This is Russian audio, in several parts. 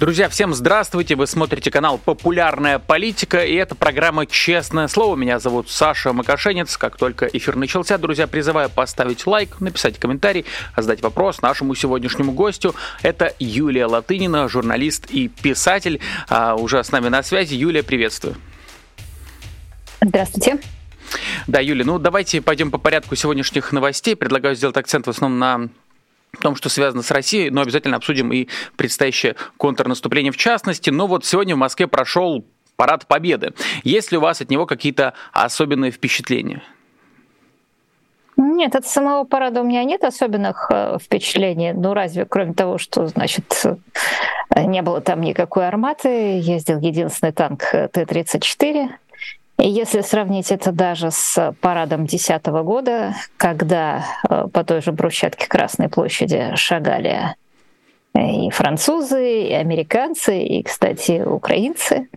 Друзья, всем здравствуйте! Вы смотрите канал «Популярная политика» и это программа «Честное слово». Меня зовут Саша Макашенец. Как только эфир начался, друзья, призываю поставить лайк, написать комментарий, задать вопрос нашему сегодняшнему гостю. Это Юлия Латынина, журналист и писатель. А, уже с нами на связи. Юлия, приветствую. Здравствуйте. Да, Юлия, ну давайте пойдем по порядку сегодняшних новостей. Предлагаю сделать акцент в основном на в том, что связано с Россией, но обязательно обсудим и предстоящее контрнаступление в частности. Но вот сегодня в Москве прошел парад Победы. Есть ли у вас от него какие-то особенные впечатления? Нет, от самого парада у меня нет особенных э, впечатлений. Ну, разве кроме того, что, значит, э, не было там никакой арматы, ездил единственный танк Т-34, и если сравнить это даже с парадом 2010 года, когда э, по той же брусчатке Красной площади шагали и французы, и американцы, и, кстати, украинцы,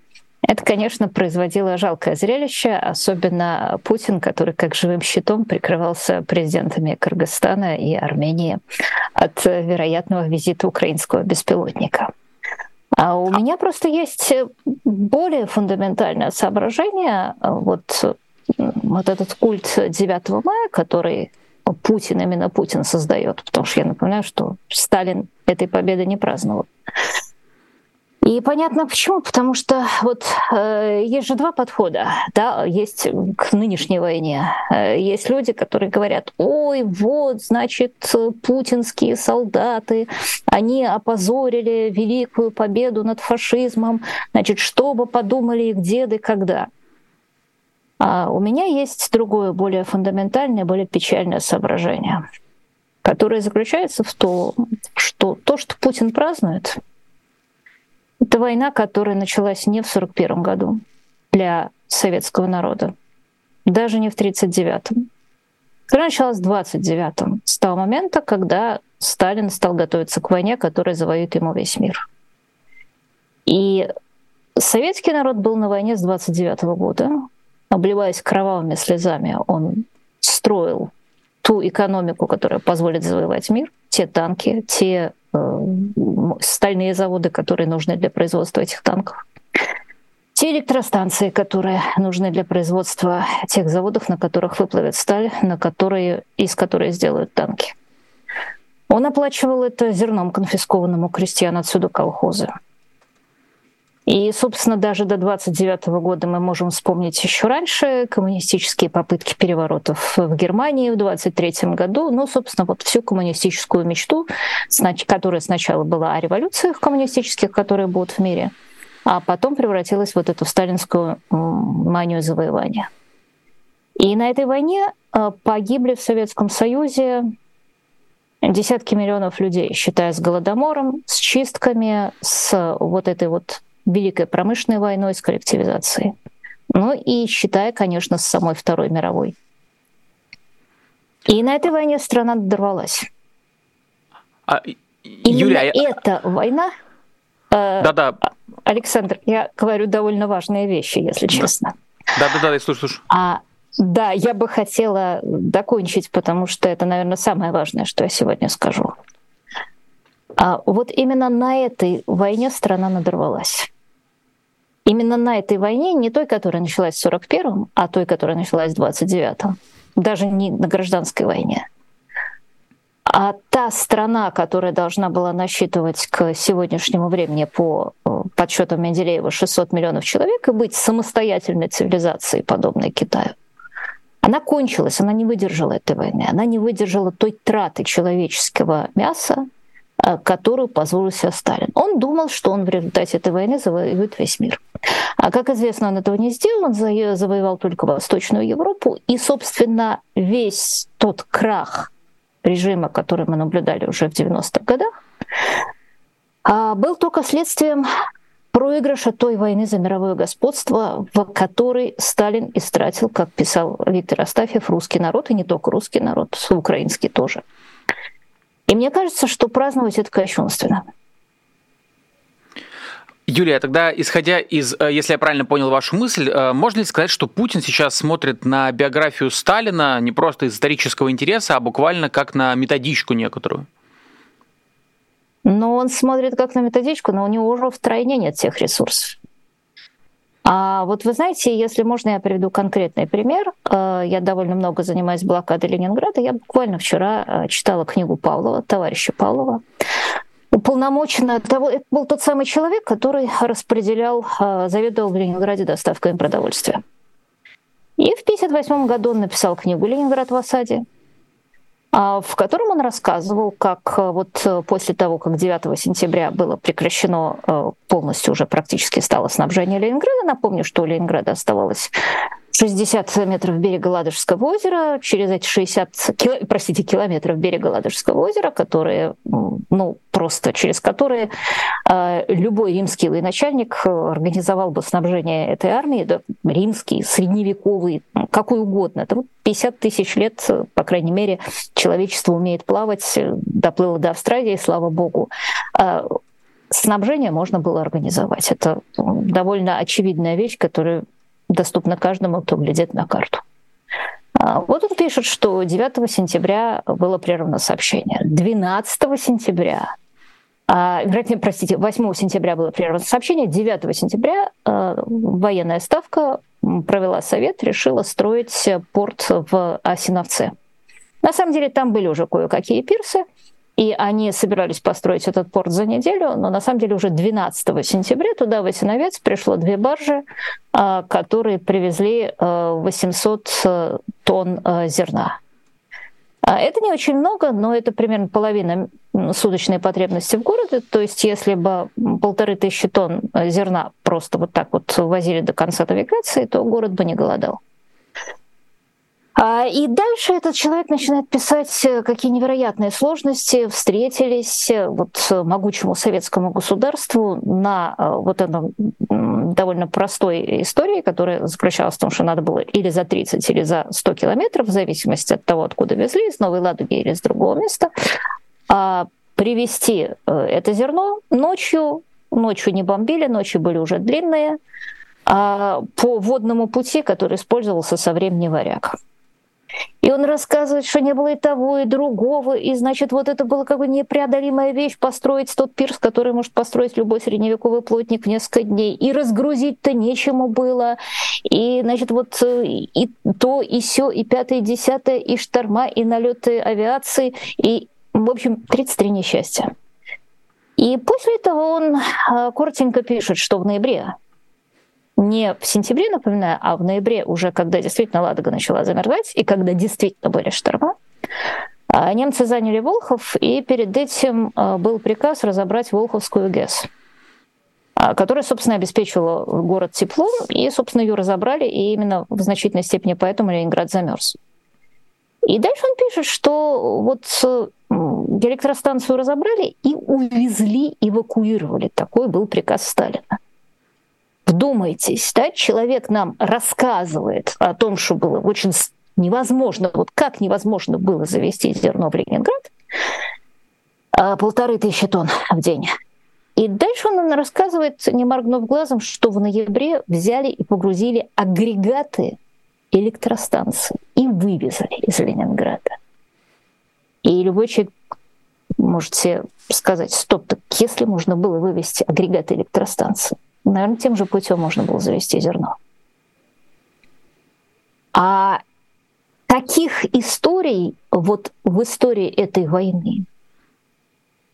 это, конечно, производило жалкое зрелище, особенно Путин, который как живым щитом прикрывался президентами Кыргызстана и Армении от вероятного визита украинского беспилотника. А у меня просто есть э, более фундаментальное соображение. Вот, вот этот культ 9 мая, который Путин, именно Путин создает, потому что я напоминаю, что Сталин этой победы не праздновал. И понятно почему, потому что вот э, есть же два подхода, да, есть к нынешней войне. Э, есть люди, которые говорят, ой, вот, значит, путинские солдаты, они опозорили великую победу над фашизмом, значит, что бы подумали их деды когда. А у меня есть другое, более фундаментальное, более печальное соображение, которое заключается в том, что то, что Путин празднует — это война, которая началась не в 1941 году для советского народа, даже не в 1939. Которая началась в 1929 с того момента, когда Сталин стал готовиться к войне, которая завоюет ему весь мир. И советский народ был на войне с 29 года, обливаясь кровавыми слезами, он строил ту экономику, которая позволит завоевать мир, те танки, те стальные заводы, которые нужны для производства этих танков. Те электростанции, которые нужны для производства тех заводов, на которых выплавят сталь, на которые, из которой сделают танки. Он оплачивал это зерном конфискованному крестьян отсюда колхозы. И, собственно, даже до 29 года мы можем вспомнить еще раньше коммунистические попытки переворотов в Германии в 23 году. Ну, собственно, вот всю коммунистическую мечту, которая сначала была о революциях коммунистических, которые будут в мире, а потом превратилась вот эту сталинскую манию завоевания. И на этой войне э, погибли в Советском Союзе десятки миллионов людей, считая с голодомором, с чистками, с вот этой вот Великой промышленной войной, с коллективизацией. Ну и считая, конечно, с самой Второй мировой. И на этой войне страна дорвалась. А, Именно Юлия, эта война... Э, Да-да. Александр, я говорю довольно важные вещи, если честно. Да-да-да, я слушаю, слушаю. А, да, я бы хотела докончить, потому что это, наверное, самое важное, что я сегодня скажу. А вот именно на этой войне страна надорвалась. Именно на этой войне, не той, которая началась в 41-м, а той, которая началась в 29-м, даже не на гражданской войне, а та страна, которая должна была насчитывать к сегодняшнему времени по э, подсчетам Менделеева 600 миллионов человек и быть самостоятельной цивилизацией, подобной Китаю, она кончилась, она не выдержала этой войны, она не выдержала той траты человеческого мяса, которую позволил себе Сталин. Он думал, что он в результате этой войны завоюет весь мир. А как известно, он этого не сделал, он завоевал только Восточную Европу, и, собственно, весь тот крах режима, который мы наблюдали уже в 90-х годах, а, был только следствием проигрыша той войны за мировое господство, в которой Сталин истратил, как писал Виктор Астафьев, русский народ, и не только русский народ, украинский тоже. И мне кажется, что праздновать это кощунственно. Юлия, тогда исходя из, э, если я правильно понял вашу мысль, э, можно ли сказать, что Путин сейчас смотрит на биографию Сталина не просто из исторического интереса, а буквально как на методичку некоторую? Но он смотрит как на методичку, но у него уже втройне нет тех ресурсов. А вот вы знаете, если можно, я приведу конкретный пример. Э, я довольно много занимаюсь блокадой Ленинграда. Я буквально вчера э, читала книгу Павлова, товарища Павлова. Уполномоченно того, это был тот самый человек, который распределял, э, заведовал в Ленинграде доставкой продовольствия. И в 1958 году он написал книгу «Ленинград в осаде», в котором он рассказывал, как э, вот э, после того, как 9 сентября было прекращено э, полностью уже практически стало снабжение Ленинграда, напомню, что у Ленинграда оставалось 60 метров берега Ладожского озера, через эти 60, кило, простите, километров берега Ладожского озера, которые, ну, просто через которые э, любой римский военачальник организовал бы снабжение этой армии, да, римский, средневековый, какой угодно. Это вот 50 тысяч лет, по крайней мере, человечество умеет плавать, доплыло до Австралии, слава богу. Э, снабжение можно было организовать. Это довольно очевидная вещь, которую доступна каждому, кто глядит на карту. А, вот он пишет, что 9 сентября было прервано сообщение. 12 сентября, а, вероятнее, простите, 8 сентября было прервано сообщение, 9 сентября а, военная ставка провела совет, решила строить порт в Осиновце. На самом деле там были уже кое-какие пирсы, и они собирались построить этот порт за неделю, но на самом деле уже 12 сентября туда в Осиновец пришло две баржи, а, которые привезли 800 а, э, тонн э, зерна. А это не очень много, но это примерно половина суточной потребности в городе. То есть если бы полторы тысячи тонн э, зерна просто вот так вот возили до конца навигации, то город бы не голодал. А, и дальше этот человек начинает писать, э, какие невероятные сложности встретились э, вот могучему советскому государству на э, вот этом довольно простой истории, которая заключалась в том, что надо было или за 30, или за 100 километров, в зависимости от того, откуда везли, из Новой Ладоги или из другого места, а, привезти это зерно ночью, ночью не бомбили, ночи были уже длинные, а, по водному пути, который использовался со времени варяг. И он рассказывает, что не было и того, и другого. И, значит, вот это была как бы непреодолимая вещь построить тот пирс, который может построить любой средневековый плотник в несколько дней. И разгрузить-то нечему было. И, значит, вот э, и то, и все, и пятое, и десятое, и шторма, и налеты авиации. И, в общем, 33 несчастья. И после этого он э, коротенько пишет, что в ноябре не в сентябре, напоминаю, а в ноябре уже, когда действительно Ладога начала замерзать и когда действительно были шторма, а, немцы заняли Волхов, и перед этим а, был приказ разобрать Волховскую ГЭС а, которая, собственно, обеспечивала город теплом, и, собственно, ее разобрали, и именно в значительной степени поэтому Ленинград замерз. И дальше он пишет, что вот электростанцию разобрали и увезли, эвакуировали. Такой был приказ Сталина. Вдумайтесь, да, человек нам рассказывает о том, что было очень невозможно, вот как невозможно было завести зерно в Ленинград, а, полторы тысячи тонн в день. И дальше он нам рассказывает, не моргнув глазом, что в ноябре взяли и погрузили агрегаты электростанции и вывезли из Ленинграда. И любой человек может себе сказать, стоп, так если можно было вывести агрегаты электростанции, наверное, тем же путем можно было завести зерно. А таких историй вот в истории этой войны,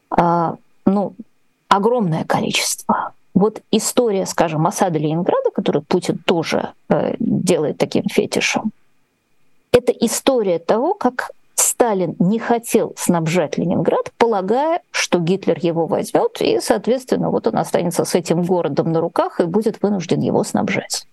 а, ну, огромное количество. Вот история, скажем, осады Ленинграда, которую Путин тоже э, делает таким фетишем, это история того, как Сталин не хотел снабжать Ленинград, полагая, что Гитлер его возьмет, и, соответственно, вот он останется с этим городом на руках и будет вынужден его снабжать.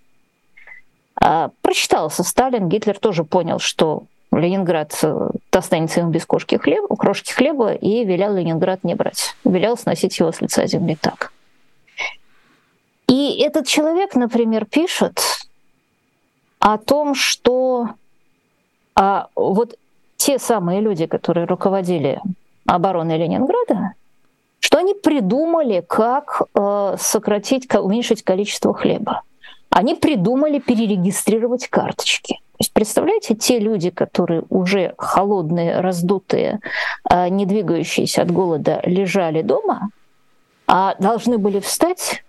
А, прочитался Сталин, Гитлер тоже понял, что Ленинград э, останется ему без кошки хлеба, крошки хлеба, и велел Ленинград не брать. Велел сносить его с лица земли так. И этот человек, например, пишет о том, что а, вот те самые люди, которые руководили обороной Ленинграда, что они придумали, как э, сократить, уменьшить количество хлеба. Они придумали перерегистрировать карточки. То есть, представляете, те люди, которые уже холодные, раздутые, э, не двигающиеся от голода, лежали дома, а должны были встать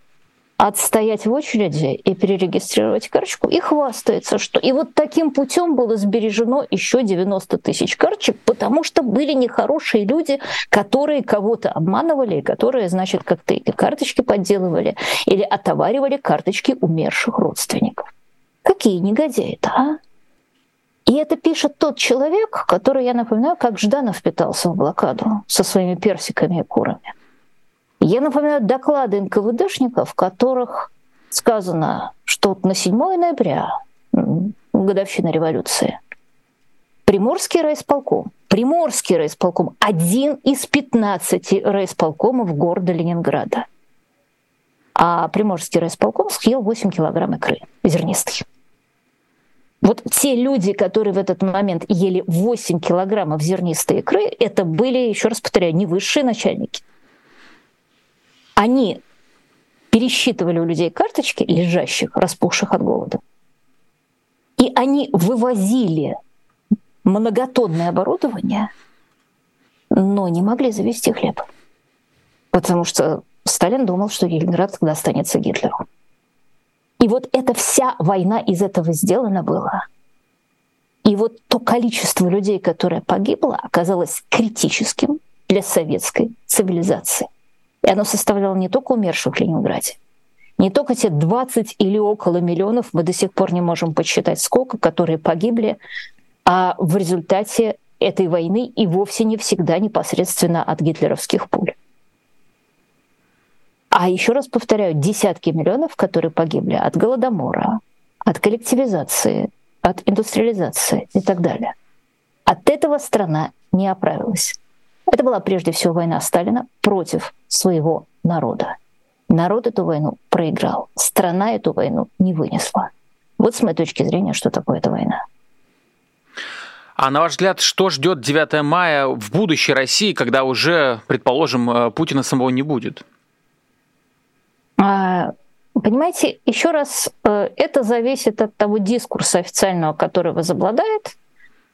отстоять в очереди и перерегистрировать карточку, и хвастается, что и вот таким путем было сбережено еще 90 тысяч карточек, потому что были нехорошие люди, которые кого-то обманывали, которые, значит, как-то или карточки подделывали, или отоваривали карточки умерших родственников. Какие негодяи-то, а? И это пишет тот человек, который, я напоминаю, как Жданов питался в блокаду со своими персиками и курами. Я напоминаю доклады НКВДшников, в которых сказано, что на 7 ноября, годовщина революции, Приморский райисполком, Приморский райисполком, один из 15 райисполкомов города Ленинграда. А Приморский райисполком съел 8 килограмм икры зернистой. Вот те люди, которые в этот момент ели 8 килограммов зернистой икры, это были, еще раз повторяю, не высшие начальники – они пересчитывали у людей карточки, лежащих, распухших от голода. И они вывозили многотонное оборудование, но не могли завести хлеб. Потому что Сталин думал, что Ленинград тогда останется Гитлеру. И вот эта вся война из этого сделана была. И вот то количество людей, которое погибло, оказалось критическим для советской цивилизации. И оно составляло не только умерших в Ленинграде, не только те 20 или около миллионов, мы до сих пор не можем подсчитать сколько, которые погибли, а в результате этой войны и вовсе не всегда непосредственно от гитлеровских пуль. А еще раз повторяю, десятки миллионов, которые погибли от голодомора, от коллективизации, от индустриализации и так далее. От этого страна не оправилась. Это была прежде всего война Сталина против своего народа. Народ эту войну проиграл, страна эту войну не вынесла. Вот с моей точки зрения, что такое эта война. А на ваш взгляд, что ждет 9 мая в будущей России, когда уже, предположим, э, Путина самого не будет? А, понимаете, еще раз, э, это зависит от того дискурса официального, который возобладает,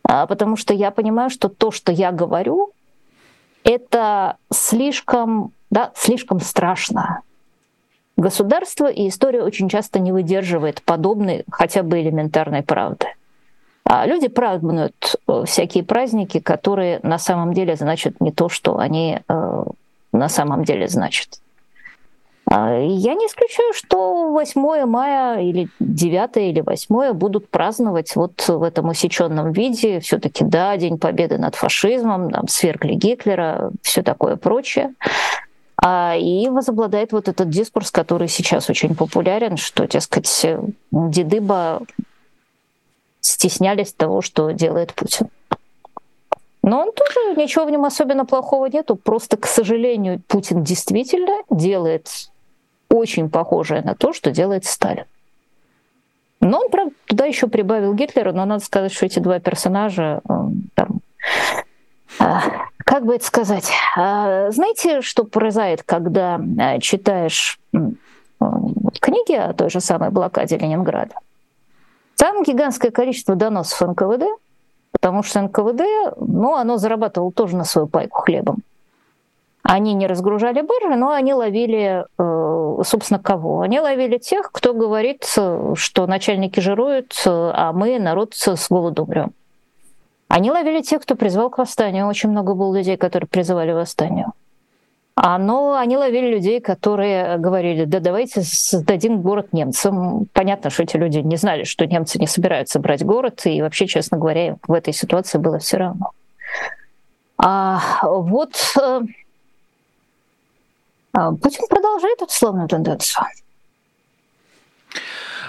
а, потому что я понимаю, что то, что я говорю, это слишком, да, слишком страшно. Государство и история очень часто не выдерживает подобной хотя бы элементарной правды. А люди празднуют э, всякие праздники, которые на самом деле значат не то, что они э, на самом деле значат. А, я не исключаю, что 8 мая или 9 или 8 будут праздновать вот в этом усеченном виде. все таки да, День Победы над фашизмом, там, свергли Гитлера, все такое прочее. А, и возобладает вот этот дискурс, который сейчас очень популярен, что, дескать, дедыба стеснялись того, что делает Путин. Но он тоже, ничего в нем особенно плохого нету. Просто, к сожалению, Путин действительно делает очень похожее на то, что делает Сталин. Но он, правда, туда еще прибавил Гитлера, но надо сказать, что эти два персонажа э, там, а, как бы это сказать? А, знаете, что произойдет, когда а, читаешь книги о той же самой блокаде Ленинграда? Там гигантское количество доносов НКВД, потому что НКВД, ну, оно зарабатывало тоже на свою пайку хлебом. Они не разгружали баржи, но они ловили, э, собственно, кого? Они ловили тех, кто говорит, что начальники жируют, а мы, народ, с голоду умрем. Они ловили тех, кто призвал к восстанию. Очень много было людей, которые призывали к восстанию. А, но они ловили людей, которые говорили, да давайте сдадим город немцам. Понятно, что эти люди не знали, что немцы не собираются брать город, и вообще, честно говоря, в этой ситуации было все равно. А вот э, Путин продолжает эту славную тенденцию.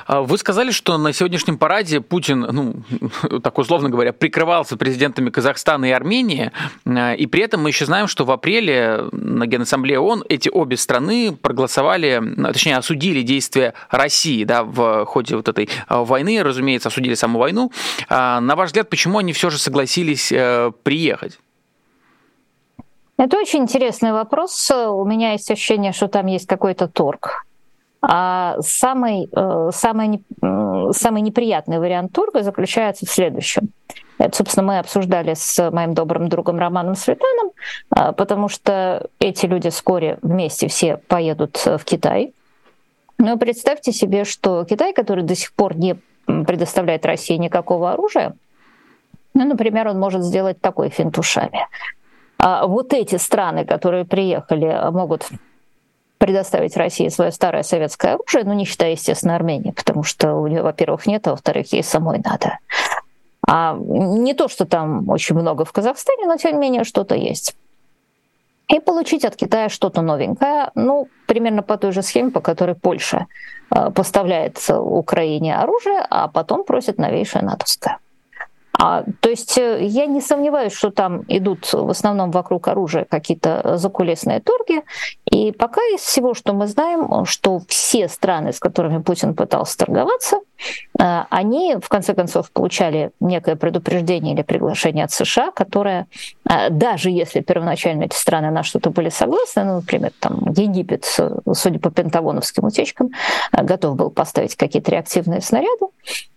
А вы сказали, что на сегодняшнем параде Путин, ну, так условно говоря, прикрывался президентами Казахстана и Армении, а, и при этом мы еще знаем, что в апреле на Генассамблее ООН эти обе страны проголосовали, точнее, осудили действия России да, в ходе вот этой войны, разумеется, осудили саму войну. На ваш взгляд, почему они все же согласились э, приехать? Это очень интересный вопрос. У меня есть ощущение, что там есть какой-то торг. А самый, э, самый, самый неприятный вариант торга заключается в следующем. Это, собственно, мы обсуждали с моим добрым другом Романом Светаном, а, потому что эти люди вскоре вместе все поедут в Китай. Но представьте себе, что Китай, который до сих пор не предоставляет России никакого оружия, ну, например, он может сделать такой финт. А вот эти страны, которые приехали, могут предоставить России свое старое советское оружие, ну, не считая, естественно, Армении, потому что у нее, во-первых, нет, а во-вторых, ей самой надо. А не то, что там очень много в Казахстане, но тем не менее что-то есть. И получить от Китая что-то новенькое, ну, примерно по той же схеме, по которой Польша э, поставляет Украине оружие, а потом просит новейшее натовское. А, то есть э, я не сомневаюсь, что там идут в основном вокруг оружия какие-то закулисные торги. И пока из всего, что мы знаем, что все страны, с которыми Путин пытался торговаться, э, они в конце концов получали некое предупреждение или приглашение от США, которое, э, даже если первоначально эти страны на что-то были согласны, ну, например, там Египет, судя по пентагоновским утечкам, готов был поставить какие-то реактивные снаряды,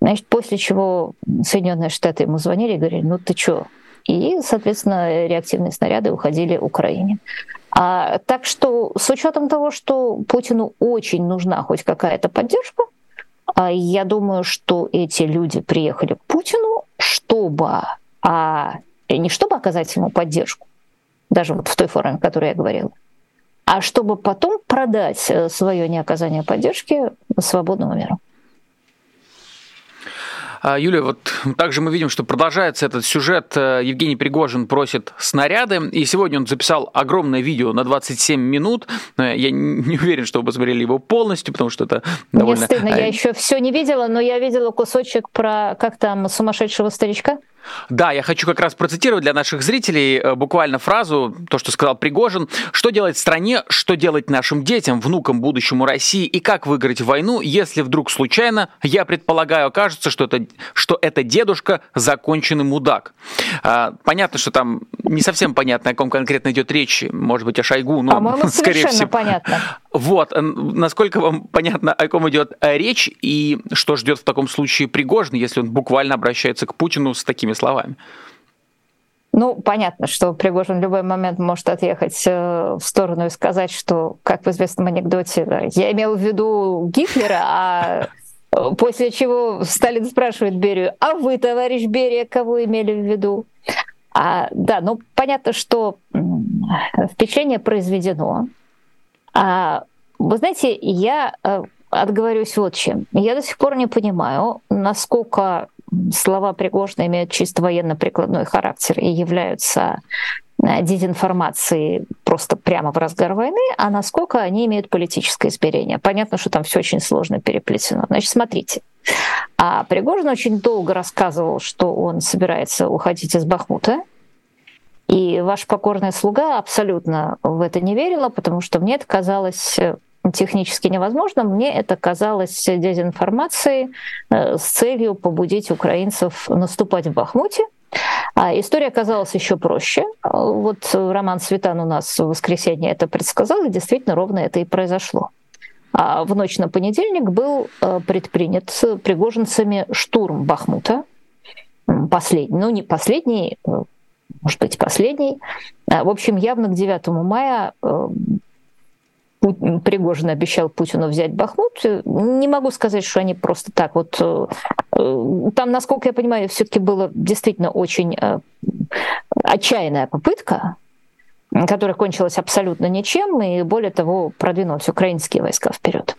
значит, после чего Соединенные Штаты ему звонили и говорили, ну ты что? И, соответственно, реактивные снаряды уходили Украине. А, так что с учетом того, что Путину очень нужна хоть какая-то поддержка, я думаю, что эти люди приехали к Путину, чтобы, а, не чтобы оказать ему поддержку, даже вот в той форме, о которой я говорила, а чтобы потом продать э, свое неоказание поддержки свободному миру. А, Юлия, вот также мы видим, что продолжается этот сюжет. Э, Евгений Пригожин просит снаряды, и сегодня он записал огромное видео на 27 минут. Э, я не уверен, что вы посмотрели его полностью, потому что это довольно... Мне стыдно, я еще все не видела, но я видела кусочек про, как там, сумасшедшего старичка. Да, я хочу как раз процитировать для наших зрителей э, буквально фразу, то, что сказал Пригожин. Что делать стране, что делать нашим детям, внукам, будущему России и как выиграть войну, если вдруг случайно, я предполагаю, окажется, что это, что это дедушка законченный мудак. А, понятно, что там не совсем понятно, о ком конкретно идет речь, может быть, о Шойгу, но, По-моему, скорее всего. понятно. Вот, насколько вам понятно, о ком идет э, речь и что ждет в таком случае Пригожин, если он буквально обращается к Путину с такими словами? Ну, понятно, что Пригожин в любой момент может отъехать э, в сторону и сказать, что, как в известном анекдоте, да, я имел в виду Гитлера, а после чего Сталин спрашивает Берию, а вы, товарищ Берия, кого имели в виду? А, да, ну понятно, что впечатление произведено. А, вы знаете, я э, отговорюсь вот чем. Я до сих пор не понимаю, насколько слова Пригожина имеют чисто военно-прикладной характер и являются э, дезинформацией просто прямо в разгар войны, а насколько они имеют политическое измерение. Понятно, что там все очень сложно переплетено. Значит, смотрите. А Пригожин очень долго рассказывал, что он собирается уходить из Бахмута, и ваш покорный слуга абсолютно в это не верила, потому что мне это казалось э, технически невозможно. Мне это казалось дезинформацией э, с целью побудить украинцев наступать в Бахмуте. А история оказалась еще проще. Вот Роман Светан у нас в воскресенье это предсказал, и действительно ровно это и произошло. А в ночь на понедельник был э, предпринят пригожинцами штурм Бахмута. Последний, ну не последний, э, может быть, последний. В общем, явно к 9 мая Пригожин обещал Путину взять Бахмут. Не могу сказать, что они просто так вот... Э, э, там, насколько я понимаю, все-таки была действительно очень э, отчаянная попытка, которая кончилась абсолютно ничем, и более того, продвинулась украинские войска вперед.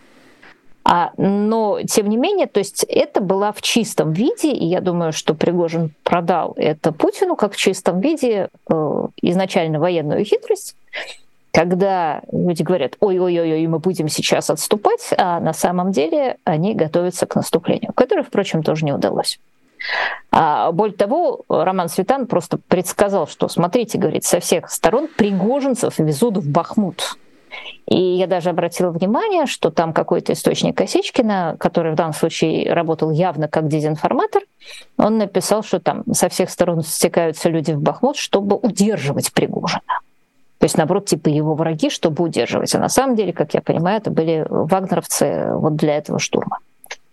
А, но, тем не менее, то есть это была в чистом виде, и я думаю, что Пригожин продал это Путину как в чистом виде э, изначально военную хитрость, когда люди говорят, ой-ой-ой, мы будем сейчас отступать, а на самом деле они готовятся к наступлению, которое, впрочем, тоже не удалось. А более того, Роман Светан просто предсказал, что, смотрите, говорит, со всех сторон пригожинцев везут в Бахмут. И я даже обратила внимание, что там какой-то источник Косичкина, который в данном случае работал явно как дезинформатор, он написал, что там со всех сторон стекаются люди в Бахмут, чтобы удерживать Пригожина. То есть, наоборот, типа его враги, чтобы удерживать. А на самом деле, как я понимаю, это были вагнеровцы вот для этого штурма.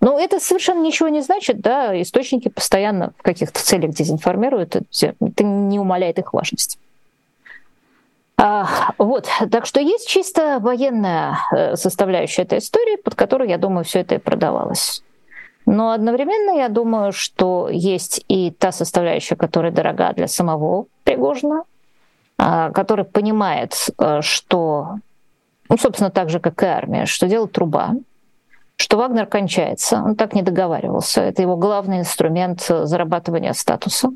Но это совершенно ничего не значит, да, источники постоянно в каких-то целях дезинформируют, это не умаляет их важности. А, вот, так что есть чисто военная э, составляющая этой истории, под которой, я думаю, все это и продавалось. Но одновременно я думаю, что есть и та составляющая, которая дорога для самого Пригожина, который понимает, э, что, ну, собственно, так же, как и армия, что дело труба, что Вагнер кончается. Он так не договаривался. Это его главный инструмент зарабатывания статуса.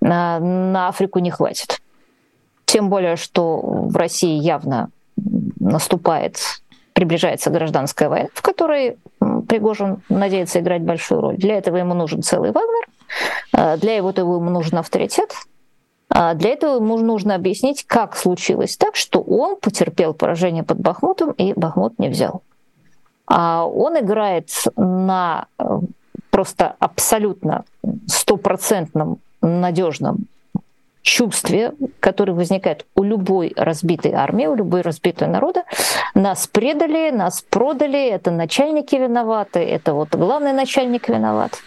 На, на Африку не хватит. Тем более, что в России явно наступает, приближается гражданская война, в которой Пригожин надеется играть большую роль. Для этого ему нужен целый Вагнер, а, для этого ему нужен авторитет, а для этого ему нужно объяснить, как случилось так, что он потерпел поражение под Бахмутом и Бахмут не взял. А он играет на э, просто абсолютно стопроцентном надежном чувстве, которое возникает у любой разбитой армии, у любой разбитой народа. Нас предали, нас продали, это начальники виноваты, это вот главный начальник виноват.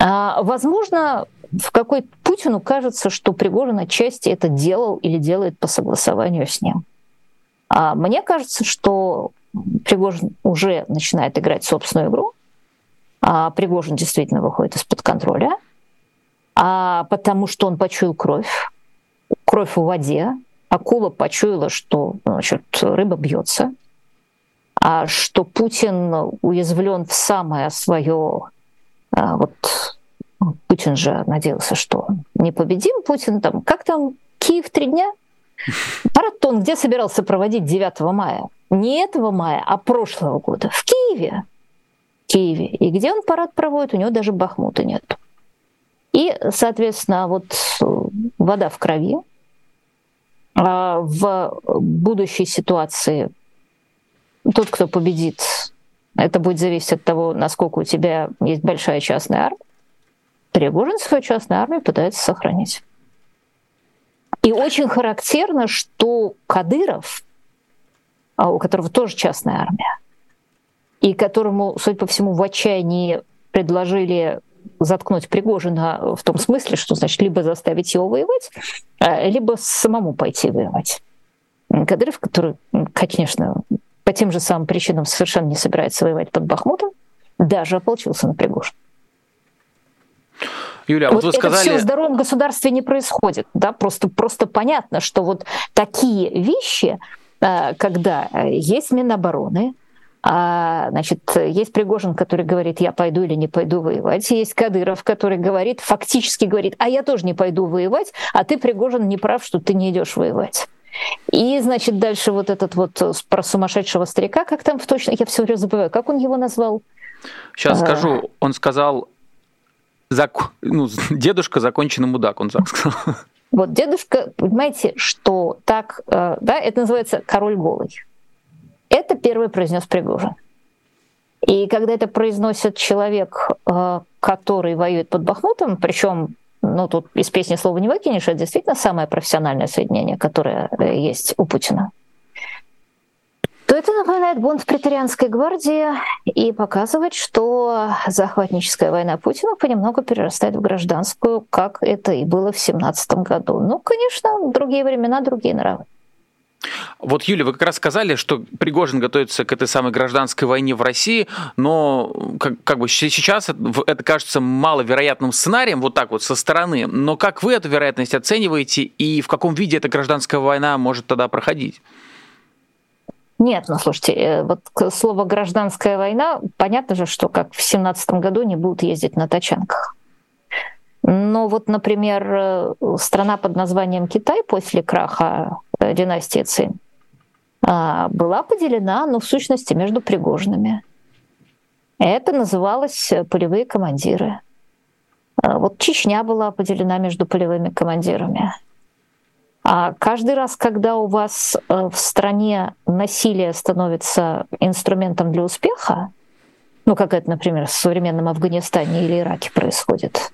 А, возможно, в какой Путину кажется, что Пригожин отчасти это делал или делает по согласованию с ним. А мне кажется, что Пригожин уже начинает играть собственную игру, а Пригожин действительно выходит из-под контроля – а потому что он почуял кровь, кровь в воде, акула почуяла, что значит, рыба бьется, а что Путин уязвлен в самое свое, а, вот Путин же надеялся, что непобедим, Путин там, как там, Киев три дня? Парад он где собирался проводить 9 мая? Не этого мая, а прошлого года. В Киеве. В Киеве. И где он парад проводит, у него даже Бахмута нет. И, соответственно, вот э, вода в крови. А в будущей ситуации тот, кто победит, это будет зависеть от того, насколько у тебя есть большая частная армия. Пригожин свою частную армию пытается сохранить. И очень характерно, что Кадыров, а у которого тоже частная армия, и которому, судя по всему, в отчаянии предложили заткнуть Пригожина в том смысле, что значит либо заставить его воевать, а, либо самому пойти воевать. Кадыров, который, конечно, по тем же самым причинам совершенно не собирается воевать под Бахмутом, даже ополчился на Пригожин. Юля, вот, вот вы сказали... Это все в здоровом государстве не происходит, да, просто, просто понятно, что вот такие вещи, а, когда есть Минобороны, а, значит, есть Пригожин, который говорит, я пойду или не пойду воевать. Есть Кадыров, который говорит, фактически говорит, а я тоже не пойду воевать, а ты, Пригожин, не прав, что ты не идешь воевать. И, значит, дальше вот этот вот про сумасшедшего старика, как там точно, я все время забываю, как он его назвал? Сейчас а... скажу. Он сказал, зак... ну, дедушка законченный мудак, он так сказал. Вот дедушка, понимаете, что так, э, да, это называется король голый. Это первый произнес Пригожин. И когда это произносит человек, э, который воюет под Бахмутом, причем ну, тут из песни слова не выкинешь, это действительно самое профессиональное соединение, которое э, есть у Путина, это напоминает бунт в претарианской гвардии и показывает, что захватническая война Путина понемногу перерастает в гражданскую, как это и было в 17 году. Ну, конечно, другие времена, другие нравы. Вот, Юля, вы как раз сказали, что Пригожин готовится к этой самой гражданской войне в России, но как, как бы сейчас это, это кажется маловероятным сценарием, вот так вот со стороны. Но как вы эту вероятность оцениваете и в каком виде эта гражданская война может тогда проходить? Нет, ну слушайте, э, вот слово гражданская война, понятно же, что как в семнадцатом году не будут ездить на тачанках. Но вот, например, э, страна под названием Китай после краха э, династии Цин а, была поделена, ну, в сущности, между пригожными. Это называлось полевые командиры. А вот Чечня была поделена между полевыми командирами. А каждый раз, когда у вас в стране насилие становится инструментом для успеха, ну, как это, например, в современном Афганистане или Ираке происходит,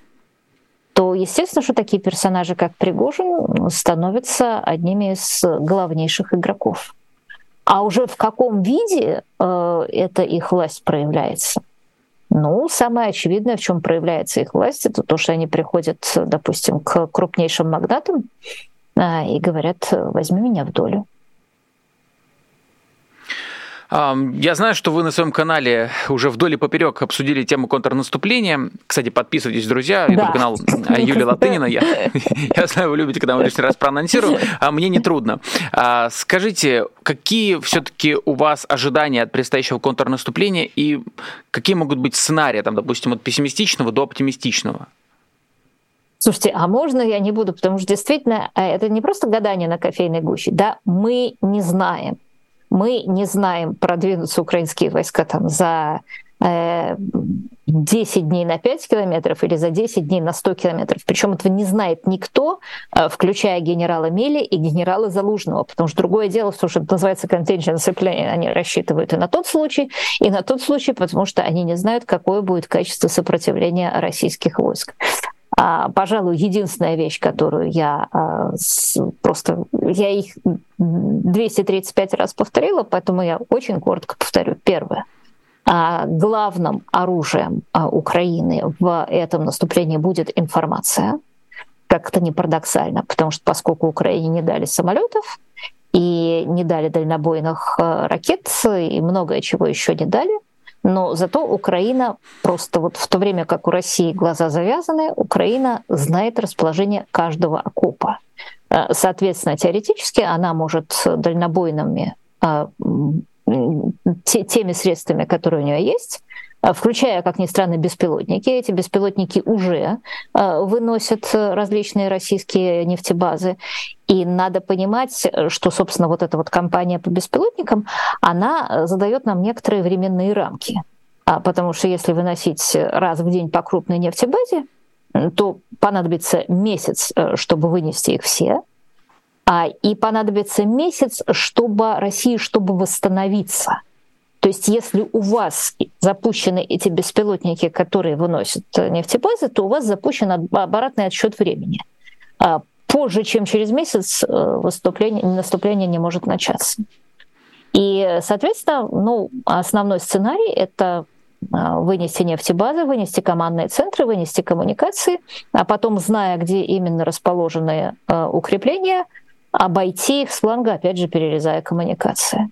то естественно, что такие персонажи, как Пригожин, становятся одними из главнейших игроков. А уже в каком виде э, эта их власть проявляется? Ну, самое очевидное, в чем проявляется их власть, это то, что они приходят, допустим, к крупнейшим магнатам э, и говорят, возьми меня в долю. Я знаю, что вы на своем канале уже вдоль и поперек обсудили тему контрнаступления. Кстати, подписывайтесь, друзья. Да. YouTube канал Юлия Латынина. Я, я знаю, вы любите, когда мы лишний раз проанонсирую. А мне не трудно. А, скажите, какие все-таки у вас ожидания от предстоящего контрнаступления и какие могут быть сценарии, там, допустим, от пессимистичного до оптимистичного? Слушайте, а можно я не буду, потому что действительно э, это не просто гадание на кофейной гуще, да, мы не знаем мы не знаем, продвинутся украинские войска там за 10 э, дней на 5 километров или за 10 дней на 100 километров. Причем этого не знает никто, э, включая генерала Мели и генерала Залужного, потому что другое дело, что это называется contingency planning, они рассчитывают и на тот случай, и на тот случай, потому что они не знают, какое будет качество сопротивления российских войск. А, пожалуй, единственная вещь, которую я а, просто, я их 235 раз повторила, поэтому я очень коротко повторю. Первое. А, главным оружием Украины в этом наступлении будет информация. Как это не парадоксально, потому что поскольку Украине не дали самолетов и не дали дальнобойных ракет и многое чего еще не дали, но зато Украина просто вот в то время, как у России глаза завязаны, Украина знает расположение каждого окопа. Э, соответственно, теоретически она может дальнобойными э, теми средствами, которые у нее есть, включая, как ни странно, беспилотники. Эти беспилотники уже э, выносят различные российские нефтебазы. И надо понимать, что, собственно, вот эта вот кампания по беспилотникам, она задает нам некоторые временные рамки. А, потому что если выносить раз в день по крупной нефтебазе, то понадобится месяц, э, чтобы вынести их все, а, и понадобится месяц, чтобы России, чтобы восстановиться – то есть если у вас запущены эти беспилотники, которые выносят э, нефтебазы, то у вас запущен обратный отсчет времени. А позже, чем через месяц, э, выступление, наступление не может начаться. И, соответственно, ну, основной сценарий — это э, вынести нефтебазы, вынести командные центры, вынести коммуникации, а потом, зная, где именно расположены укрепления, обойти их с фланга, опять же, перерезая коммуникации.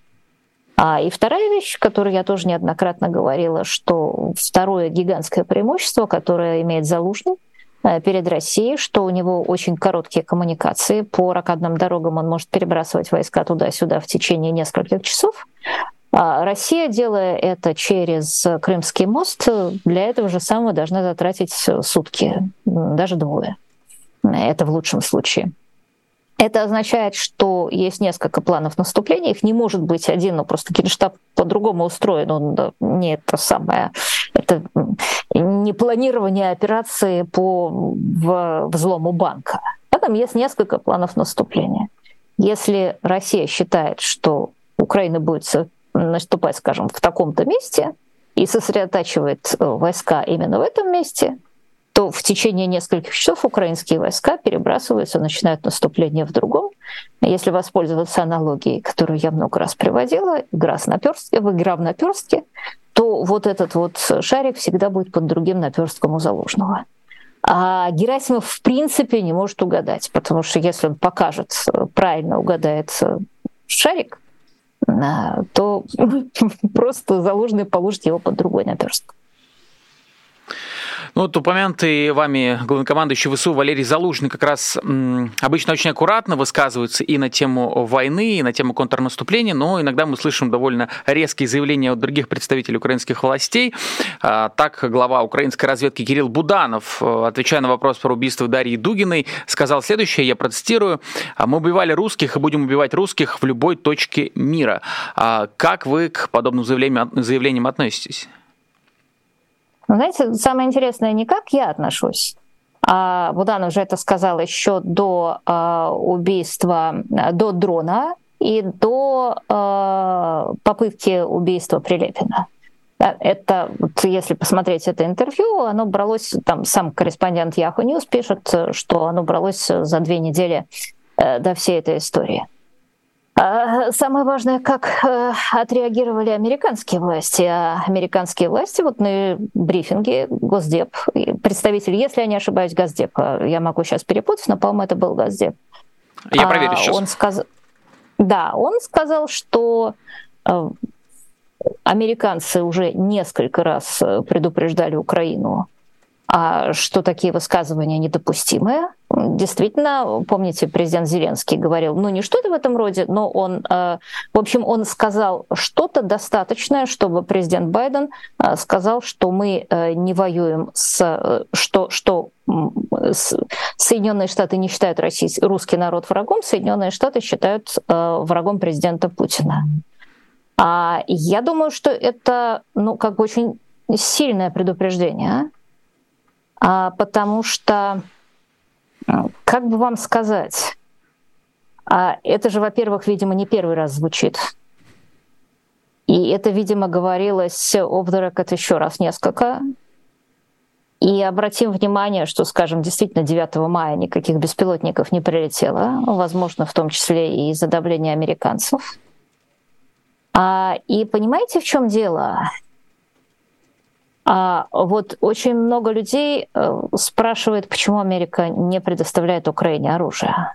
А, и вторая вещь, которую я тоже неоднократно говорила, что второе гигантское преимущество, которое имеет Залужный э, перед Россией, что у него очень короткие коммуникации. По ракадным дорогам он может перебрасывать войска туда-сюда в течение нескольких часов. А Россия, делая это через Крымский мост, для этого же самого должна затратить сутки, даже двое. Это в лучшем случае. Это означает, что есть несколько планов наступления, их не может быть один, но просто Генштаб по-другому устроен, он не это самое, это не планирование операции по взлому банка. Там есть несколько планов наступления. Если Россия считает, что Украина будет наступать, скажем, в таком-то месте и сосредотачивает э, войска именно в этом месте, то в течение нескольких часов украинские войска перебрасываются, начинают наступление в другом. Если воспользоваться аналогией, которую я много раз приводила, игра, с наперстки, игра в наперстке, то вот этот вот шарик всегда будет под другим наперстком у заложного. А Герасимов в принципе не может угадать, потому что если он покажет, правильно угадает шарик, то просто заложенный положит его под другой наперсток. Ну, вот упомянутый вами главнокомандующий ВСУ Валерий Залужный как раз м, обычно очень аккуратно высказывается и на тему войны, и на тему контрнаступления, но иногда мы слышим довольно резкие заявления от других представителей украинских властей. А, так, глава украинской разведки Кирилл Буданов, э, отвечая на вопрос про убийство Дарьи Дугиной, сказал следующее, я процитирую, «А «Мы убивали русских и будем убивать русских в любой точке мира». А как вы к подобным заявлениям, заявлениям относитесь? Но знаете, самое интересное не как я отношусь, а Будан уже это сказал еще до э, убийства, до дрона и до э, попытки убийства Прилепина. Это, вот если посмотреть это интервью, оно бралось, там сам корреспондент Yahoo News пишет, что оно бралось за две недели до всей этой истории. А, самое важное, как э, отреагировали американские власти. А американские власти вот на брифинге Госдеп, представитель, если я не ошибаюсь, Госдепа, я могу сейчас перепутать, но, по-моему, это был Госдеп. Я проверю сейчас. Он сказ... Да, он сказал, что э, американцы уже несколько раз предупреждали Украину а что такие высказывания недопустимые. Действительно, помните, президент Зеленский говорил, ну не что-то в этом роде, но он, э, в общем, он сказал что-то достаточное, чтобы президент Байден э, сказал, что мы э, не воюем с, что, что Соединенные Штаты не считают российский, русский народ врагом, Соединенные Штаты считают врагом президента Путина. А я думаю, что это, ну, как бы очень сильное предупреждение. А? а, потому что, как бы вам сказать, а это же, во-первых, видимо, не первый раз звучит. И это, видимо, говорилось record еще раз несколько. И обратим внимание, что, скажем, действительно 9 мая никаких беспилотников не прилетело, возможно, в том числе и из-за давления американцев. А, и понимаете, в чем дело? А вот очень много людей э, спрашивает, почему Америка не предоставляет Украине оружие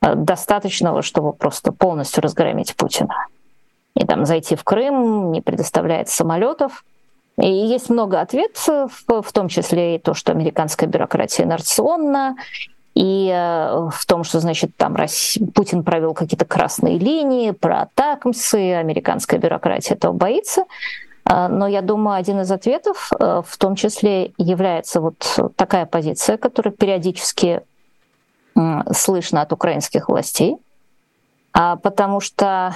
э, достаточного, чтобы просто полностью разгромить Путина. И там зайти в Крым, не предоставляет самолетов. И есть много ответов, в том числе и то, что американская бюрократия инерционна, и э, в том, что, значит, там Россия, Путин провел какие-то красные линии про атакмсы, американская бюрократия этого боится. А, но я думаю, один из ответов э, в том числе является вот такая позиция, которая периодически слышно от украинских властей, а потому что,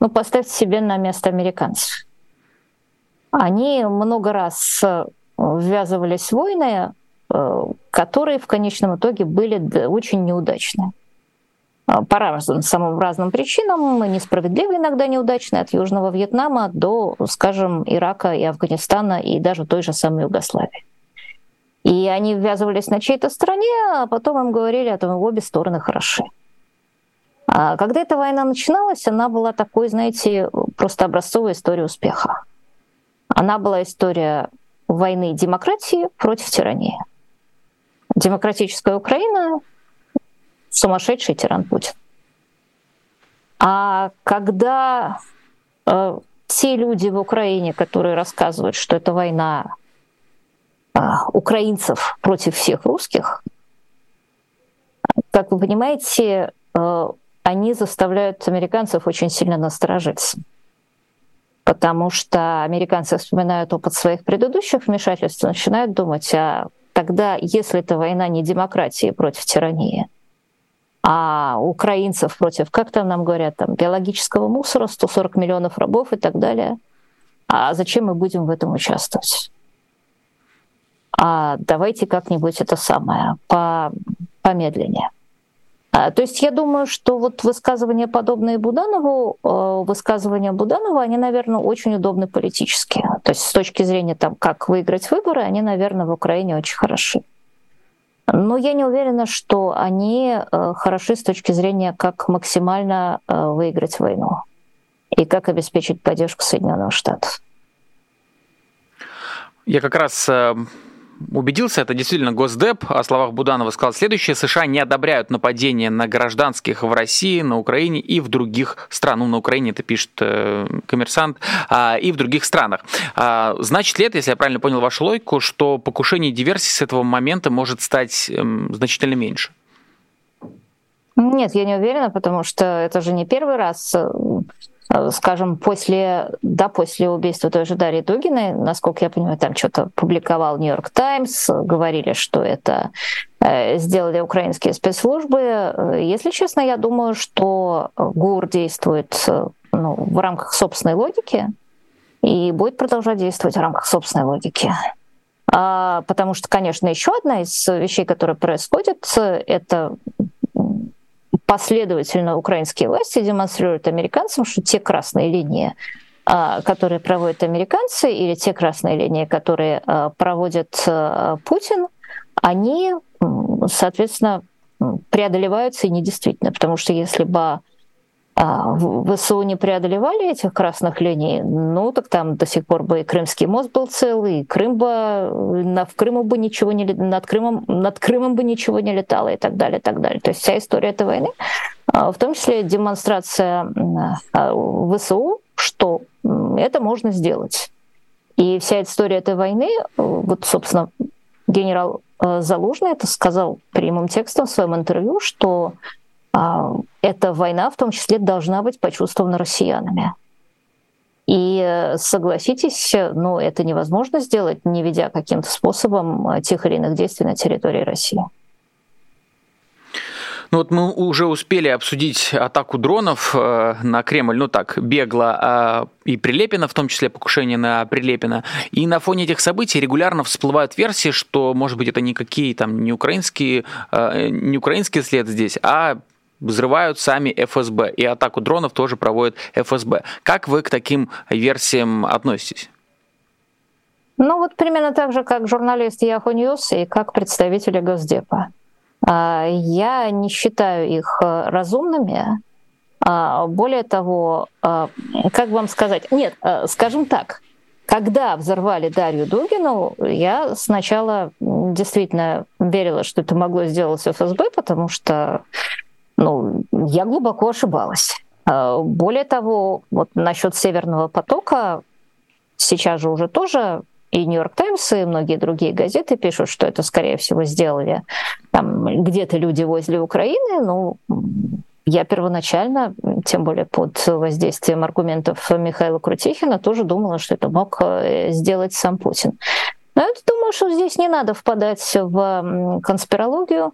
ну, поставьте себе на место американцев. Они много раз э, ввязывались в войны, э, которые в конечном итоге были очень неудачны. А, по разным, самым разным причинам, несправедливо иногда неудачные, от Южного Вьетнама до, скажем, Ирака и Афганистана и даже той же самой Югославии. И они ввязывались на чьей-то стороне, а потом им говорили, что обе стороны хороши. А когда эта война начиналась, она была такой, знаете, просто образцовой историей успеха. Она была история войны демократии против тирании. Демократическая Украина сумасшедший тиран Путин. А когда э, те люди в Украине, которые рассказывают, что это война э, украинцев против всех русских, как вы понимаете, э, они заставляют американцев очень сильно насторожиться. Потому что американцы вспоминают опыт своих предыдущих вмешательств и начинают думать, а тогда, если это война не демократии против тирании, а украинцев против, как там нам говорят, там, биологического мусора, 140 миллионов рабов и так далее. А зачем мы будем в этом участвовать? А давайте как-нибудь это самое, по, помедленнее. А, то есть я думаю, что вот высказывания, подобные Буданову, э, высказывания Буданова, они, наверное, очень удобны политически. То есть с точки зрения, там, как выиграть выборы, они, наверное, в Украине очень хороши. Но я не уверена, что они э, хороши с точки зрения, как максимально э, выиграть войну и как обеспечить поддержку Соединенных Штатов. Я как раз э, убедился, это действительно Госдеп. О словах Буданова сказал следующее. США не одобряют нападения на гражданских в России, на Украине и в других странах. Ну, на Украине это пишет э, коммерсант. А, и в других странах. А, значит ли это, если я правильно понял вашу логику, что покушение диверсии с этого момента может стать эм, значительно меньше? Нет, я не уверена, потому что это же не первый раз э, Э, скажем, после, да, после убийства той же Дарьи Дугиной, насколько я понимаю, там что-то публиковал Нью-Йорк Таймс, говорили, что это э, сделали украинские спецслужбы. Э, если честно, я думаю, что ГУР действует ну, в рамках собственной логики и будет продолжать действовать в рамках собственной логики. А, потому что, конечно, еще одна из вещей, которая происходит, это последовательно украинские власти демонстрируют американцам, что те красные линии, а, которые проводят американцы, или те красные линии, которые а, проводит Путин, они, соответственно, преодолеваются и недействительны. Потому что если бы а, ВСУ не преодолевали этих красных линий, ну так там до сих пор бы и Крымский мост был целый, и Крым бы, на, в Крыму бы ничего не над Крымом, над Крымом бы ничего не летало и так далее, и так далее. То есть вся история этой войны, а, в том числе демонстрация а, ВСУ, что это можно сделать. И вся история этой войны, вот, собственно, генерал Залужный это сказал прямым текстом в своем интервью, что эта война в том числе должна быть почувствована россиянами. И э, согласитесь, ну, это невозможно сделать, не ведя каким-то способом э, тех или иных действий на территории России. Ну вот мы уже успели обсудить атаку дронов э, на Кремль, ну так, бегло, э, и Прилепина, в том числе покушение на Прилепина. И на фоне этих событий регулярно всплывают версии, что, может быть, это никакие там не украинские, не украинский след здесь, а взрывают сами ФСБ, и атаку дронов тоже проводит ФСБ. Как вы к таким версиям относитесь? Ну вот примерно так же, как журналист Yahoo News и как представители Госдепа. А, я не считаю их э, разумными. А, более того, а, как вам сказать? Нет, э, скажем так, когда взорвали Дарью Дугину, я сначала действительно верила, что это могло сделать ФСБ, потому что ну, я глубоко ошибалась. А, более того, вот насчет Северного потока сейчас же уже тоже и Нью-Йорк Таймс, и многие другие газеты пишут, что это, скорее всего, сделали там где-то люди возле Украины. Ну, я первоначально, тем более под воздействием аргументов Михаила Крутихина, тоже думала, что это мог э, сделать сам Путин. Но я думаю, что здесь не надо впадать в конспирологию.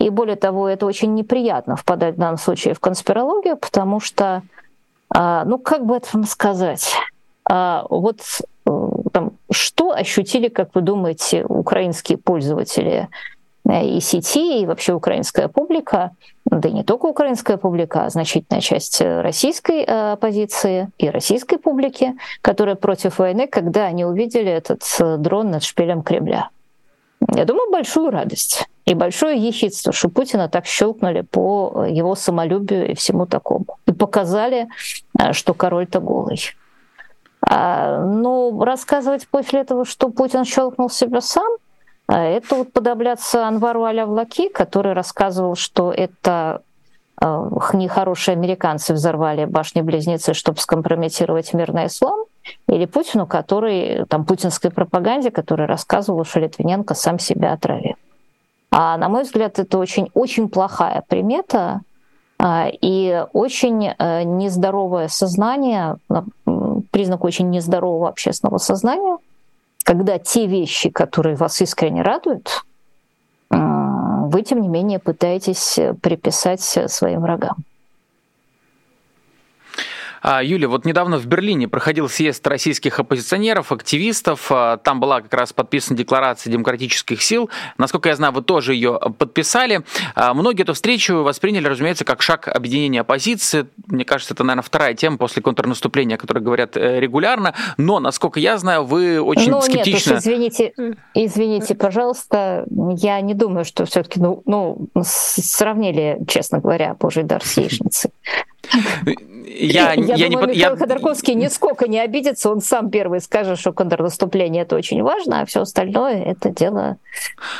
И более того, это очень неприятно впадать в данном случае в конспирологию, потому что, а, ну как бы это вам сказать, а, вот э, там, что ощутили, как вы думаете, украинские пользователи э, и сети, и вообще украинская публика, да и не только украинская публика, а значительная часть российской э, оппозиции и российской публики, которая против войны, когда они увидели этот дрон над шпилем Кремля. Я думаю, большую радость и большое ехидство, что Путина так щелкнули по его самолюбию и всему такому. И показали, э, что король-то голый. А, но рассказывать после этого, что Путин щелкнул себя сам, э, это вот подобляться Анвару Алявлаки, который рассказывал, что это э, нехорошие американцы взорвали башни-близнецы, чтобы скомпрометировать мирный ислам, или Путину, который, там, путинской пропаганде, который рассказывал, что Литвиненко сам себя отравил. А на мой взгляд, это очень, очень плохая примета а, и очень э, нездоровое сознание, признак очень нездорового общественного сознания, когда те вещи, которые вас искренне радуют, вы, тем не менее, пытаетесь приписать своим врагам. А, Юля, вот недавно в Берлине проходил съезд российских оппозиционеров, активистов. А, там была как раз подписана декларация демократических сил. Насколько я знаю, вы тоже ее подписали. А, многие эту встречу восприняли, разумеется, как шаг объединения оппозиции. Мне кажется, это, наверное, вторая тема после контрнаступления, о которой говорят э, регулярно. Но, насколько я знаю, вы очень ну, скептично... Нет уж, извините, извините, пожалуйста, я не думаю, что все-таки ну, ну, сравнили, честно говоря, Божий дар с яичницей. Я, я, я думаю, не, Михаил я... Ходорковский нисколько не обидится, он сам первый скажет, что контрнаступление это очень важно, а все остальное это дело...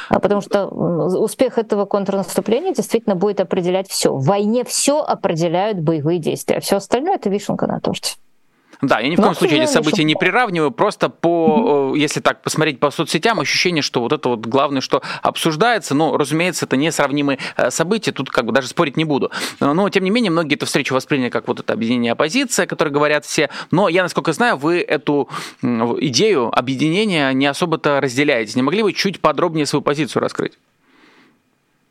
А потому что успех этого контрнаступления действительно будет определять все. В войне все определяют боевые действия, а все остальное это вишенка на торте. Да, я ни в коем случае эти события не приравниваю, просто по, mm-hmm. если так посмотреть по соцсетям, ощущение, что вот это вот главное, что обсуждается, но, разумеется, это несравнимые э, события, тут как бы даже спорить не буду. Но, тем не менее, многие эту встречу восприняли как вот это объединение оппозиции, о которой говорят все, но я, насколько знаю, вы эту идею объединения не особо-то разделяете. Не могли бы чуть подробнее свою позицию раскрыть?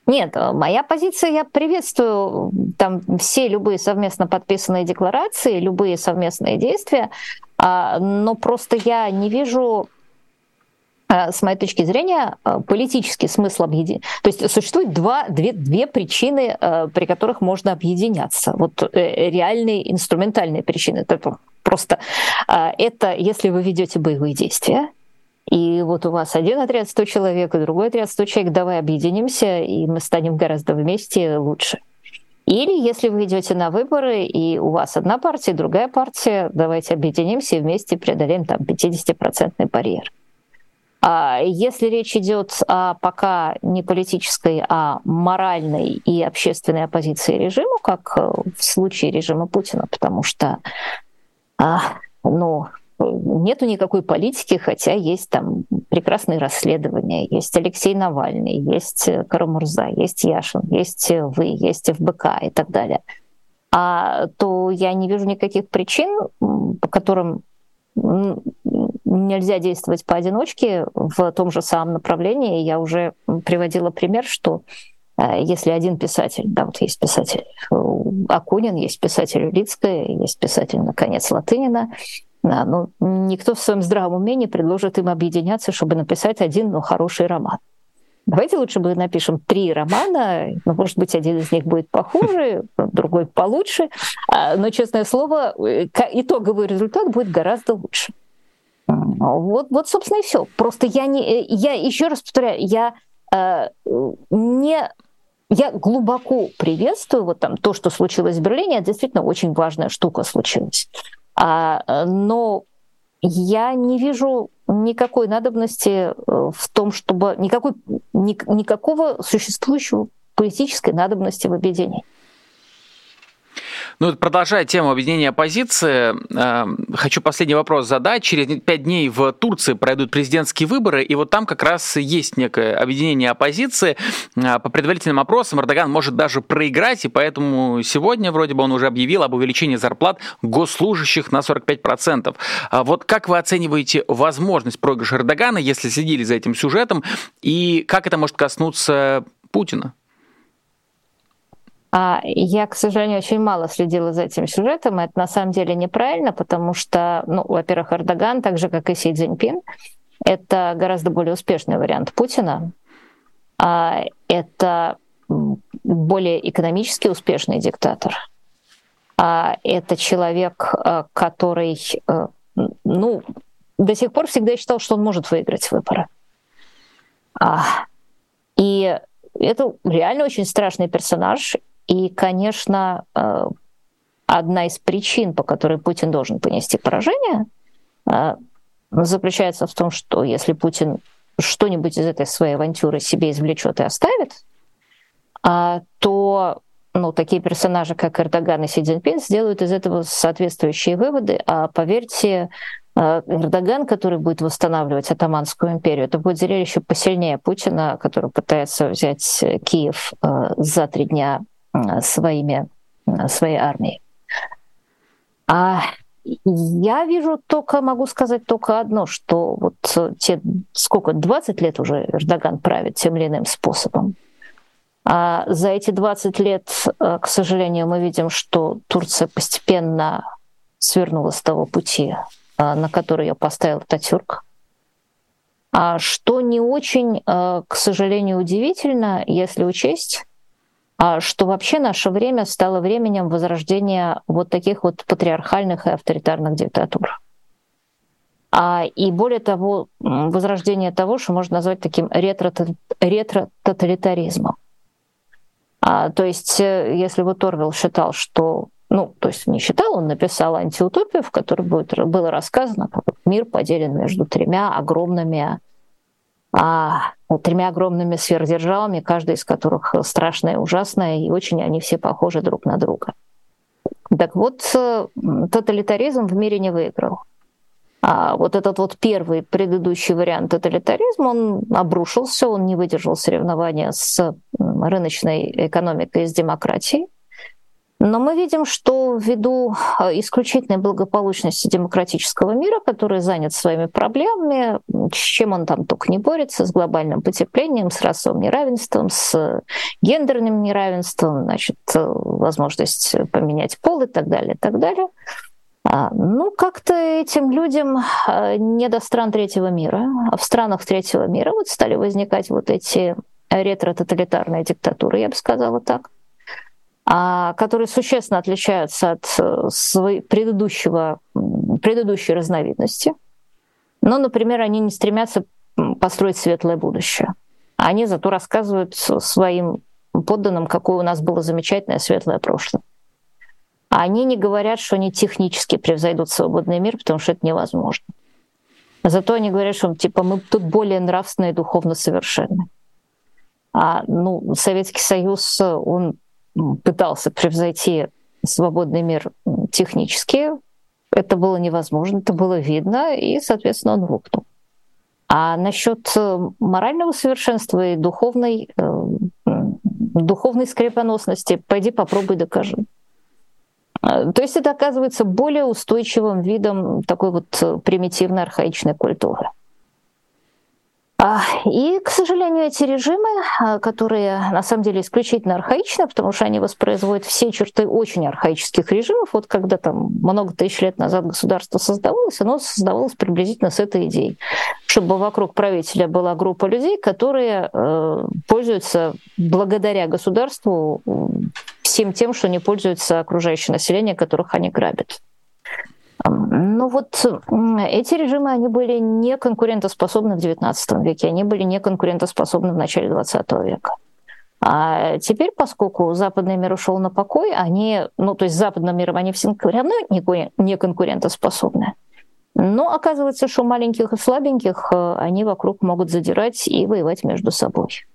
Нет, э, моя позиция, я приветствую там все любые совместно подписанные декларации, любые совместные действия, а, но просто я не вижу а, с моей точки зрения, а, политический смысл объединения. То есть существует два, две, две причины, при которых можно объединяться. Вот э, реальные инструментальные причины. Это просто это если вы ведете боевые действия, и вот у вас один отряд 100 человек, и другой отряд 100 человек, давай объединимся, и мы станем гораздо вместе лучше. Или если вы идете на выборы, и у вас одна партия, другая партия, давайте объединимся и вместе преодолеем там 50-процентный барьер. А если речь идет о пока не политической, а моральной и общественной оппозиции режиму, как в случае режима Путина, потому что а, ну, нету никакой политики, хотя есть там прекрасные расследования, есть Алексей Навальный, есть Карамурза, есть Яшин, есть вы, есть ФБК и так далее. А то я не вижу никаких причин, по которым нельзя действовать поодиночке в том же самом направлении. Я уже приводила пример, что э, если один писатель, да, вот есть писатель э, Акунин, есть писатель Улицкая, есть писатель, наконец, Латынина, да, но никто в своем здравом уме не предложит им объединяться, чтобы написать один, но хороший роман. Давайте лучше мы напишем три романа, ну, может быть, один из них будет похуже, другой получше, а, но, честное слово, э, итоговый результат будет гораздо лучше. Вот, вот собственно, и все. Просто я не, э, я еще раз повторяю, я э, не я глубоко приветствую вот там то, что случилось в Берлине. Это действительно очень важная штука случилась. А, э, но я не вижу никакой надобности э, в том, чтобы никакой, ни, никакого существующего политической надобности в объединении. Ну, продолжая тему объединения оппозиции, э, хочу последний вопрос задать. Через пять дней в Турции пройдут президентские выборы, и вот там как раз есть некое объединение оппозиции. Э, по предварительным опросам Эрдоган может даже проиграть, и поэтому сегодня вроде бы он уже объявил об увеличении зарплат госслужащих на 45%. А вот как вы оцениваете возможность проигрыша Эрдогана, если следили за этим сюжетом, и как это может коснуться Путина? А я, к сожалению, очень мало следила за этим сюжетом. Это на самом деле неправильно, потому что, ну, во-первых, Эрдоган, так же как и Си Цзиньпин, это гораздо более успешный вариант Путина. А это более экономически успешный диктатор. А это человек, э, который, э, ну, до сих пор всегда считал, что он может выиграть выборы. И это реально очень страшный персонаж, и, конечно, э, одна из причин, по которой Путин должен понести поражение, э, заключается в том, что если Путин что-нибудь из этой своей авантюры себе извлечет и оставит, а, то ну, такие персонажи, как Эрдоган и Си Цзиньпин, сделают из этого соответствующие выводы. А поверьте, э, Эрдоган, который будет восстанавливать Атаманскую империю, это будет зрелище посильнее Путина, который пытается взять Киев за три дня своими, своей армией. А я вижу только, могу сказать только одно, что вот те, сколько, 20 лет уже Эрдоган правит тем или иным способом. А за эти 20 лет, э, к сожалению, мы видим, что Турция постепенно свернула с того пути, э, на который ее поставил Татюрк. А что не очень, э, к сожалению, удивительно, если учесть, что вообще наше время стало временем возрождения вот таких вот патриархальных и авторитарных диктатур. А, и более того, возрождение того, что можно назвать таким ретро-тоталитаризмом. А, то есть, э, если вот Орвел считал, что ну, то есть не считал, он написал антиутопию, в которой будет, было рассказано, как мир поделен между тремя огромными а, тремя огромными сверхдержавами, каждая из которых страшная, ужасная, и очень они все похожи друг на друга. Так вот, э, тоталитаризм в мире не выиграл. А вот этот вот первый предыдущий вариант тоталитаризма, он обрушился, он не выдержал соревнования с рыночной экономикой и с демократией. Но мы видим, что ввиду э, исключительной благополучности демократического мира, который занят своими проблемами, с чем он там только не борется, с глобальным потеплением, с расовым неравенством, с гендерным неравенством, значит, э, возможность поменять пол и так далее, и так далее, А, ну, как-то этим людям не до стран третьего мира. А в странах третьего мира вот стали возникать вот эти ретро-тоталитарные диктатуры, я бы сказала так, которые существенно отличаются от э, своей предыдущего, предыдущей разновидности. Но, например, они не стремятся построить светлое будущее. Они зато рассказывают своим подданным, какое у нас было замечательное светлое прошлое. Они не говорят, что они технически превзойдут свободный мир, потому что это невозможно. Зато они говорят, что типа мы тут более нравственно и духовно совершенны. А ну, Советский Союз, он пытался превзойти свободный мир технически. Это было невозможно, это было видно, и, соответственно, он рухнул. А насчет э, морального совершенства и духовной, э, духовной скрепоносности, пойди попробуй докажи. Э, то есть это оказывается более устойчивым видом такой вот примитивной архаичной культуры. А, и, к сожалению, эти режимы, а, которые на самом деле исключительно архаичны, потому что они воспроизводят все черты очень архаических режимов, вот когда там много тысяч лет назад государство создавалось, оно создавалось приблизительно с этой идеей, чтобы вокруг правителя была группа людей, которые э, пользуются благодаря государству всем тем, что не пользуется окружающее население, которых они грабят. Ну вот эти режимы, они были не конкурентоспособны в XIX веке, они были не конкурентоспособны в начале XX века. А теперь, поскольку западный мир ушел на покой, они, ну то есть западным миром они все равно не конкурентоспособны. Но оказывается, что маленьких и слабеньких э, они вокруг могут задирать и воевать между собой.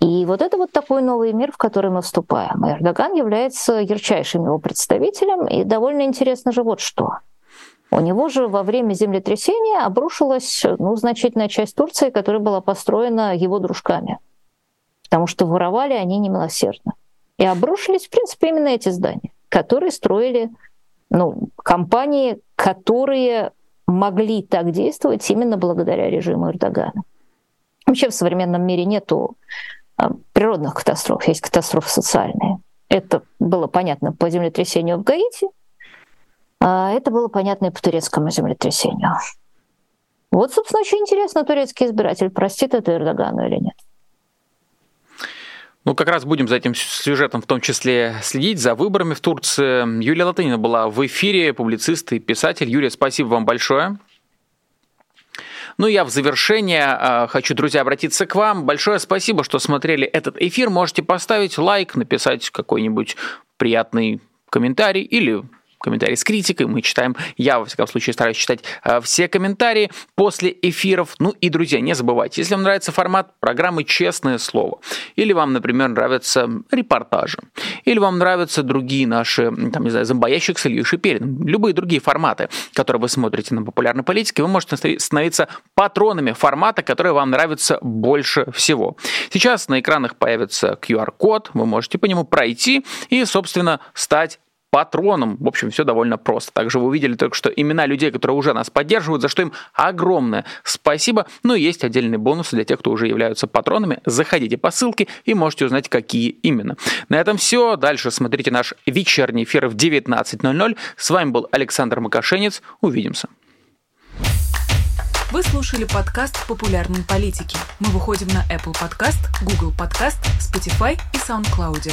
И вот это вот такой новый мир, в который мы вступаем. Эрдоган является ярчайшим его представителем, и довольно интересно же вот что. У него же во время землетрясения обрушилась ну, значительная часть Турции, которая была построена его дружками. Потому что воровали они немилосердно. И обрушились, в принципе, именно эти здания, которые строили ну, компании, которые могли так действовать именно благодаря режиму Эрдогана. Вообще в современном мире нету природных катастроф, есть катастрофы социальные. Это было понятно по землетрясению в Гаити, а это было понятно и по турецкому землетрясению. Вот, собственно, очень интересно, турецкий избиратель простит это Эрдогану или нет. Ну, как раз будем за этим сюжетом в том числе следить, за выборами в Турции. Юлия Латынина была в эфире, публицист и писатель. Юлия, спасибо вам большое. Ну, я в завершение э, хочу, друзья, обратиться к вам. Большое спасибо, что смотрели этот эфир. Можете поставить лайк, написать какой-нибудь приятный комментарий или комментарий с критикой, мы читаем, я, во всяком случае, стараюсь читать э, все комментарии после эфиров. Ну и, друзья, не забывайте, если вам нравится формат программы «Честное слово», или вам, например, нравятся репортажи, или вам нравятся другие наши, там, не знаю, зомбоящик с Ильей Шипериным, любые другие форматы, которые вы смотрите на популярной политике, вы можете становиться патронами формата, который вам нравится больше всего. Сейчас на экранах появится QR-код, вы можете по нему пройти и, собственно, стать патроном. В общем, все довольно просто. Также вы увидели только что имена людей, которые уже нас поддерживают, за что им огромное спасибо. Ну и есть отдельные бонусы для тех, кто уже являются патронами. Заходите по ссылке и можете узнать, какие именно. На этом все. Дальше смотрите наш вечерний эфир в 19.00. С вами был Александр Макашенец. Увидимся. Вы слушали подкаст «Популярные политики». Мы выходим на Apple Podcast, Google Podcast, Spotify и SoundCloud.